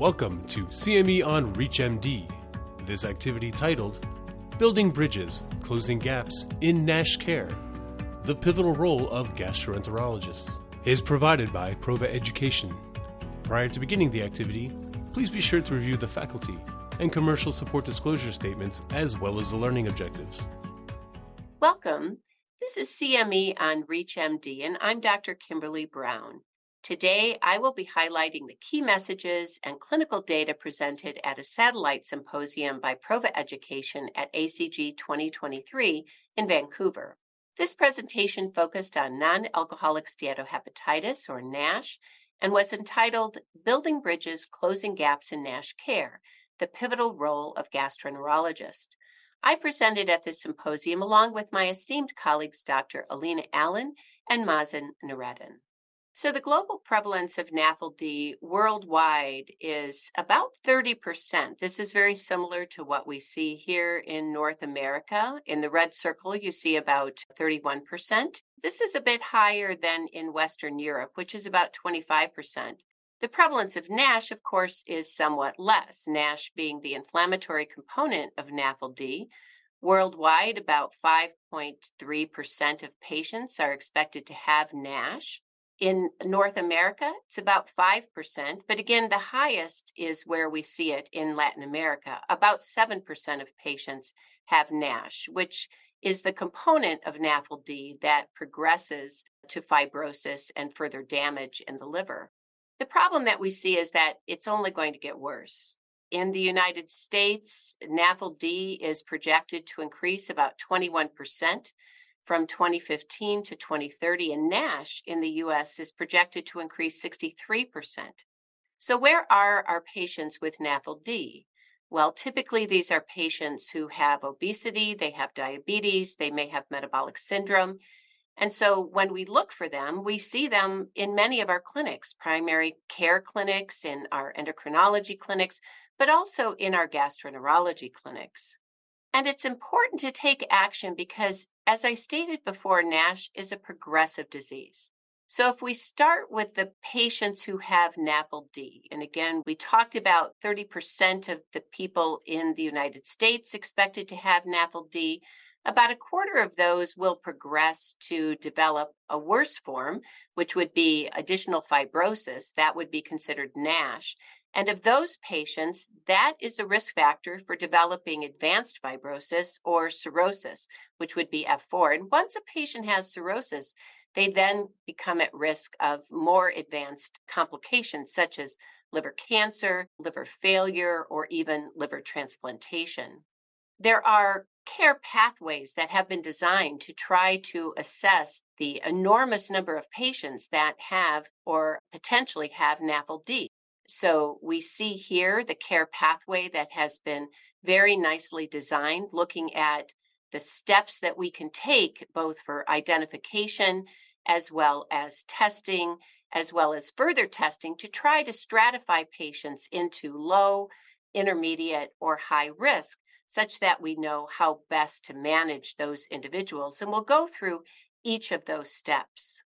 Welcome to CME on ReachMD. This activity titled Building Bridges, Closing Gaps in NASH Care The Pivotal Role of Gastroenterologists is provided by Prova Education. Prior to beginning the activity, please be sure to review the faculty and commercial support disclosure statements as well as the learning objectives. Welcome. This is CME on ReachMD, and I'm Dr. Kimberly Brown. Today, I will be highlighting the key messages and clinical data presented at a satellite symposium by Prova Education at ACG 2023 in Vancouver. This presentation focused on non alcoholic steatohepatitis, or NASH, and was entitled Building Bridges Closing Gaps in NASH Care The Pivotal Role of Gastroenterologist. I presented at this symposium along with my esteemed colleagues Dr. Alina Allen and Mazen Noureddin. So, the global prevalence of NAFLD worldwide is about 30%. This is very similar to what we see here in North America. In the red circle, you see about 31%. This is a bit higher than in Western Europe, which is about 25%. The prevalence of NASH, of course, is somewhat less, NASH being the inflammatory component of NAFLD. Worldwide, about 5.3% of patients are expected to have NASH. In North America, it's about 5%, but again, the highest is where we see it in Latin America. About 7% of patients have NASH, which is the component of NAFLD that progresses to fibrosis and further damage in the liver. The problem that we see is that it's only going to get worse. In the United States, NAFLD is projected to increase about 21% from 2015 to 2030, and NASH in the US is projected to increase 63%. So, where are our patients with NAFLD? Well, typically these are patients who have obesity, they have diabetes, they may have metabolic syndrome. And so when we look for them, we see them in many of our clinics, primary care clinics, in our endocrinology clinics, but also in our gastroenterology clinics. And it's important to take action because, as I stated before, NASH is a progressive disease. So, if we start with the patients who have NAFLD, and again, we talked about 30% of the people in the United States expected to have NAFLD, about a quarter of those will progress to develop a worse form, which would be additional fibrosis. That would be considered NASH. And of those patients, that is a risk factor for developing advanced fibrosis or cirrhosis, which would be F4. And once a patient has cirrhosis, they then become at risk of more advanced complications such as liver cancer, liver failure, or even liver transplantation. There are care pathways that have been designed to try to assess the enormous number of patients that have or potentially have NAFLD. So we see here the care pathway that has been very nicely designed, looking at the steps that we can take both for identification as well as testing, as well as further testing to try to stratify patients into low, intermediate, or high risk, such that we know how best to manage those individuals. And we'll go through each of those steps.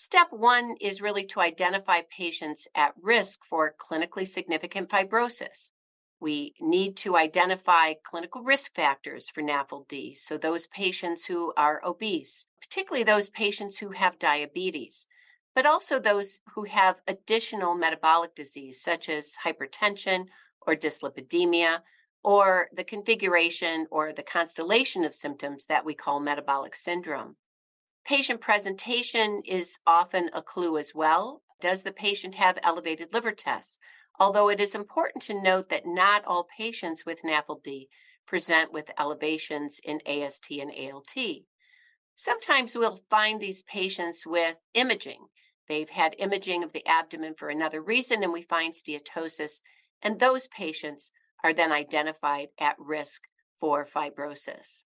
Step one is really to identify patients at risk for clinically significant fibrosis. We need to identify clinical risk factors for NAFLD, so those patients who are obese, particularly those patients who have diabetes, but also those who have additional metabolic disease, such as hypertension or dyslipidemia, or the configuration or the constellation of symptoms that we call metabolic syndrome. Patient presentation is often a clue as well. Does the patient have elevated liver tests? Although it is important to note that not all patients with NAFLD present with elevations in AST and ALT. Sometimes we'll find these patients with imaging. They've had imaging of the abdomen for another reason, and we find steatosis, and those patients are then identified at risk for fibrosis.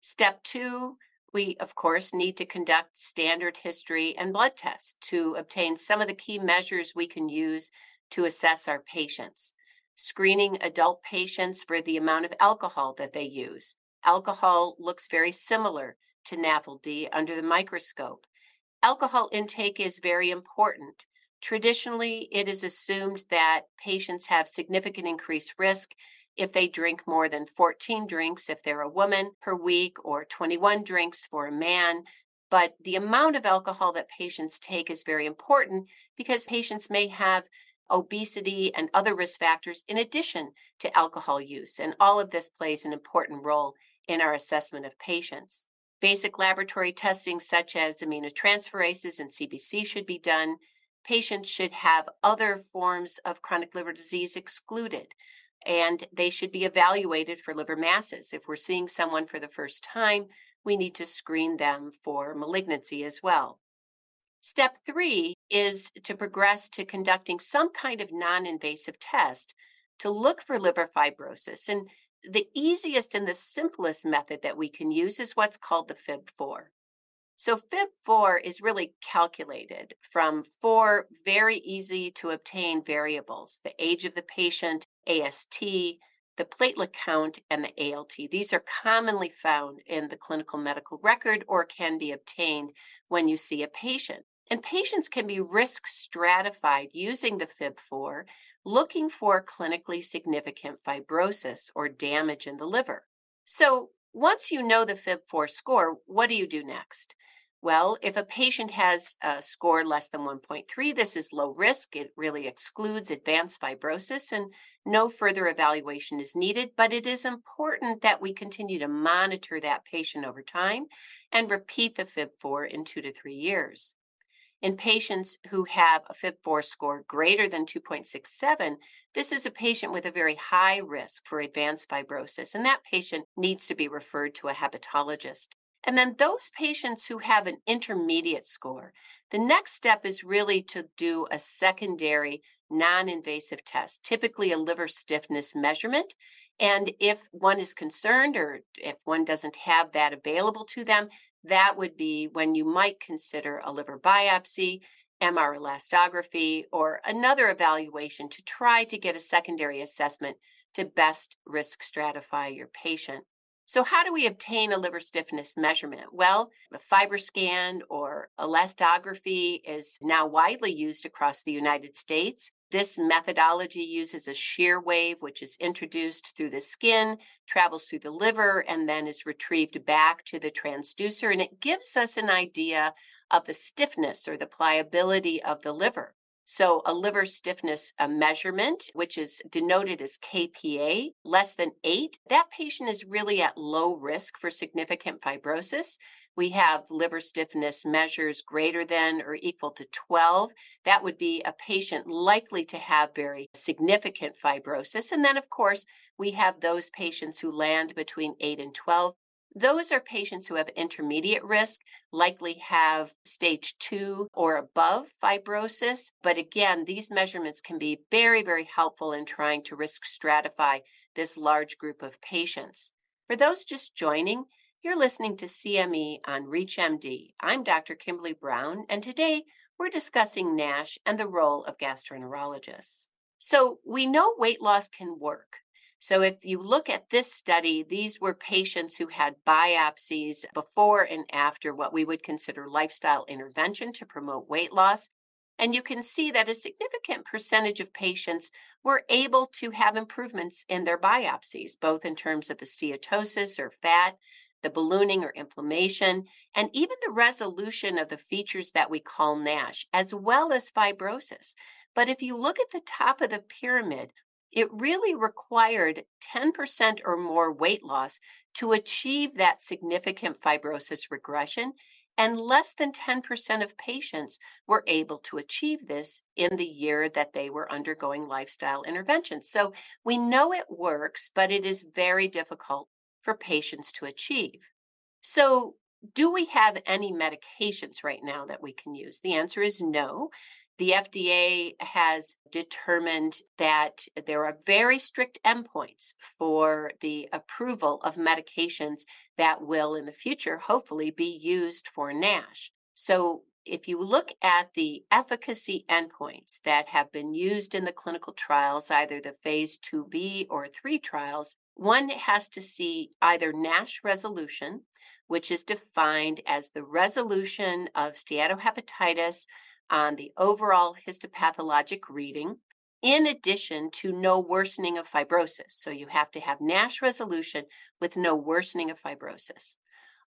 Step two, we, of course, need to conduct standard history and blood tests to obtain some of the key measures we can use to assess our patients. Screening adult patients for the amount of alcohol that they use. Alcohol looks very similar to NAFLD under the microscope. Alcohol intake is very important Traditionally, it is assumed that patients have significant increased risk if they drink more than 14 drinks if they're a woman per week or 21 drinks for a man. But the amount of alcohol that patients take is very important because patients may have obesity and other risk factors in addition to alcohol use. And all of this plays an important role in our assessment of patients. Basic laboratory testing, such as aminotransferases and CBC, should be done. Patients should have other forms of chronic liver disease excluded, and they should be evaluated for liver masses. If we're seeing someone for the first time, we need to screen them for malignancy as well. Step three is to progress to conducting some kind of non invasive test to look for liver fibrosis. And the easiest and the simplest method that we can use is what's called the FIB4. So, FIB4 is really calculated from four very easy to obtain variables the age of the patient, AST, the platelet count, and the ALT. These are commonly found in the clinical medical record or can be obtained when you see a patient. And patients can be risk stratified using the FIB4, looking for clinically significant fibrosis or damage in the liver. So, once you know the FIB4 score, what do you do next? Well, if a patient has a score less than 1.3, this is low risk. It really excludes advanced fibrosis and no further evaluation is needed. But it is important that we continue to monitor that patient over time and repeat the FIB4 in two to three years. In patients who have a FIB4 score greater than 2.67, this is a patient with a very high risk for advanced fibrosis, and that patient needs to be referred to a hepatologist. And then those patients who have an intermediate score, the next step is really to do a secondary non invasive test, typically a liver stiffness measurement. And if one is concerned or if one doesn't have that available to them, that would be when you might consider a liver biopsy, MR elastography, or another evaluation to try to get a secondary assessment to best risk stratify your patient. So, how do we obtain a liver stiffness measurement? Well, a FibroScan or elastography is now widely used across the United States. This methodology uses a shear wave, which is introduced through the skin, travels through the liver, and then is retrieved back to the transducer. And it gives us an idea of the stiffness or the pliability of the liver. So, a liver stiffness a measurement, which is denoted as KPA, less than eight, that patient is really at low risk for significant fibrosis. We have liver stiffness measures greater than or equal to 12. That would be a patient likely to have very significant fibrosis. And then, of course, we have those patients who land between 8 and 12. Those are patients who have intermediate risk, likely have stage two or above fibrosis. But again, these measurements can be very, very helpful in trying to risk stratify this large group of patients. For those just joining, you're listening to CME on ReachMD. I'm Dr. Kimberly Brown, and today we're discussing NASH and the role of gastroenterologists. So, we know weight loss can work. So, if you look at this study, these were patients who had biopsies before and after what we would consider lifestyle intervention to promote weight loss. And you can see that a significant percentage of patients were able to have improvements in their biopsies, both in terms of the steatosis or fat the ballooning or inflammation, and even the resolution of the features that we call NASH, as well as fibrosis. But if you look at the top of the pyramid, it really required 10% or more weight loss to achieve that significant fibrosis regression. And less than 10% of patients were able to achieve this in the year that they were undergoing lifestyle interventions. So we know it works, but it is very difficult for patients to achieve. So, do we have any medications right now that we can use? The answer is no. The FDA has determined that there are very strict endpoints for the approval of medications that will, in the future, hopefully be used for NASH. So, if you look at the efficacy endpoints that have been used in the clinical trials, either the phase 2B or 3 trials, one has to see either NASH resolution, which is defined as the resolution of steatohepatitis on the overall histopathologic reading, in addition to no worsening of fibrosis. So you have to have NASH resolution with no worsening of fibrosis.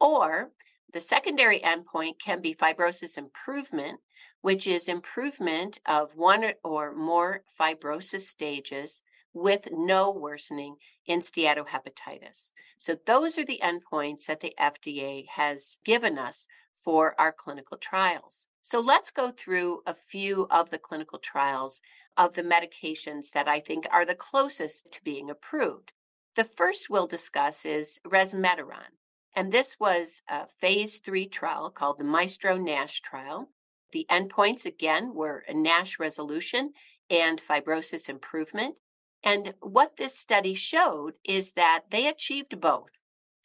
Or the secondary endpoint can be fibrosis improvement, which is improvement of one or more fibrosis stages with no worsening in steatohepatitis. So, those are the endpoints that the FDA has given us for our clinical trials. So, let's go through a few of the clinical trials of the medications that I think are the closest to being approved. The first we'll discuss is resmetirom. And this was a phase three trial called the Maestro NASH trial. The endpoints, again, were NASH resolution and fibrosis improvement. And what this study showed is that they achieved both.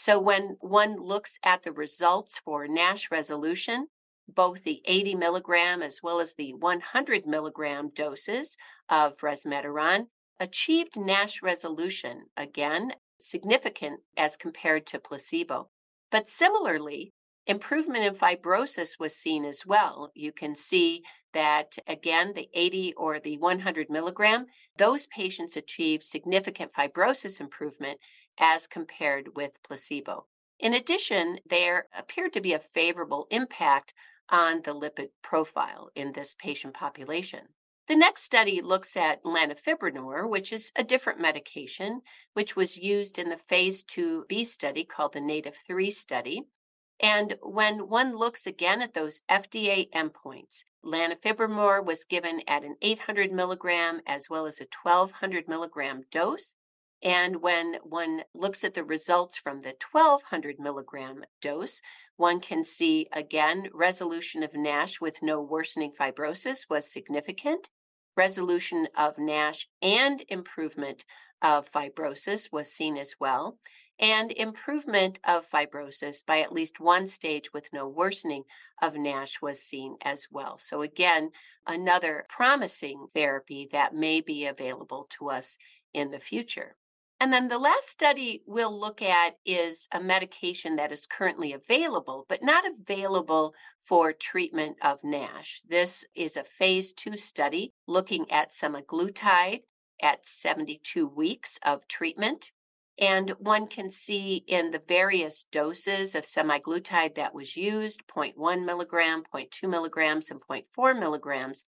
So when one looks at the results for NASH resolution, both the 80 milligram as well as the 100 milligram doses of resmetirom achieved NASH resolution, again, significant as compared to placebo. But similarly, improvement in fibrosis was seen as well. You can see that again, the 80 or the 100 milligram, those patients achieved significant fibrosis improvement as compared with placebo. In addition, there appeared to be a favorable impact on the lipid profile in this patient population. The next study looks at lanifibranor, which is a different medication, which was used in the phase 2b study called the NATIVE 3 study. And when one looks again at those FDA endpoints, lanifibranor was given at an 800 milligram as well as a 1200 milligram dose. And when one looks at the results from the 1200 milligram dose, one can see again resolution of NASH with no worsening fibrosis was significant. Resolution of NASH and improvement of fibrosis was seen as well and improvement of fibrosis by at least one stage with no worsening of NASH was seen as well. So, again, another promising therapy that may be available to us in the future. And then the last study we'll look at is a medication that is currently available, but not available for treatment of NASH. This is a phase two study looking at semaglutide at 72 weeks of treatment. And one can see in the various doses of semaglutide that was used 0.1 milligram, 0.2 milligrams, and 0.4 milligrams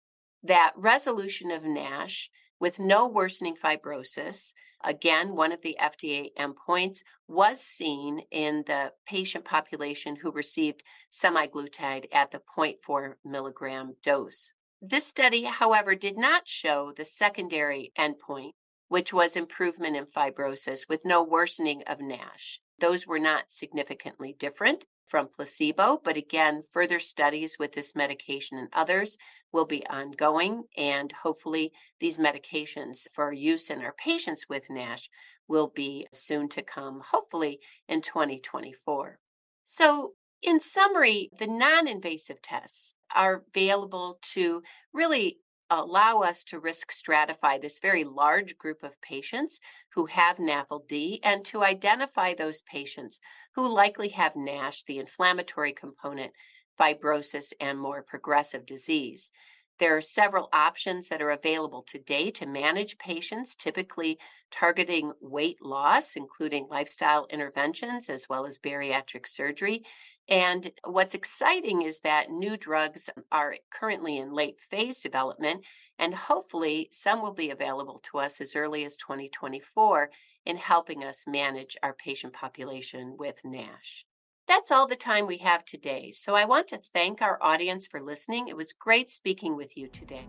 that resolution of NASH with no worsening fibrosis, again, one of the FDA endpoints, was seen in the patient population who received semaglutide at the 0.4 milligram dose. This study, however, did not show the secondary endpoint which was improvement in fibrosis with no worsening of NASH. Those were not significantly different from placebo, but again, further studies with this medication and others will be ongoing, and hopefully, these medications for use in our patients with NASH will be soon to come, hopefully in 2024. So, in summary, the non invasive tests are available to really allow us to risk stratify this very large group of patients who have NAFLD and to identify those patients who likely have NASH, the inflammatory component, fibrosis, and more progressive disease. There are several options that are available today to manage patients, typically targeting weight loss, including lifestyle interventions as well as bariatric surgery. And what's exciting is that new drugs are currently in late phase development, and hopefully some will be available to us as early as 2024 in helping us manage our patient population with NASH. That's all the time we have today. So I want to thank our audience for listening. It was great speaking with you today.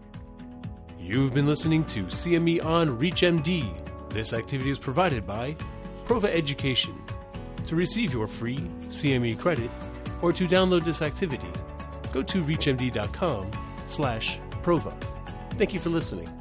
You've been listening to CME on ReachMD. This activity is provided by Prova Education. To receive your free CME credit or to download this activity, go to reachmd.com slash prova. Thank you for listening.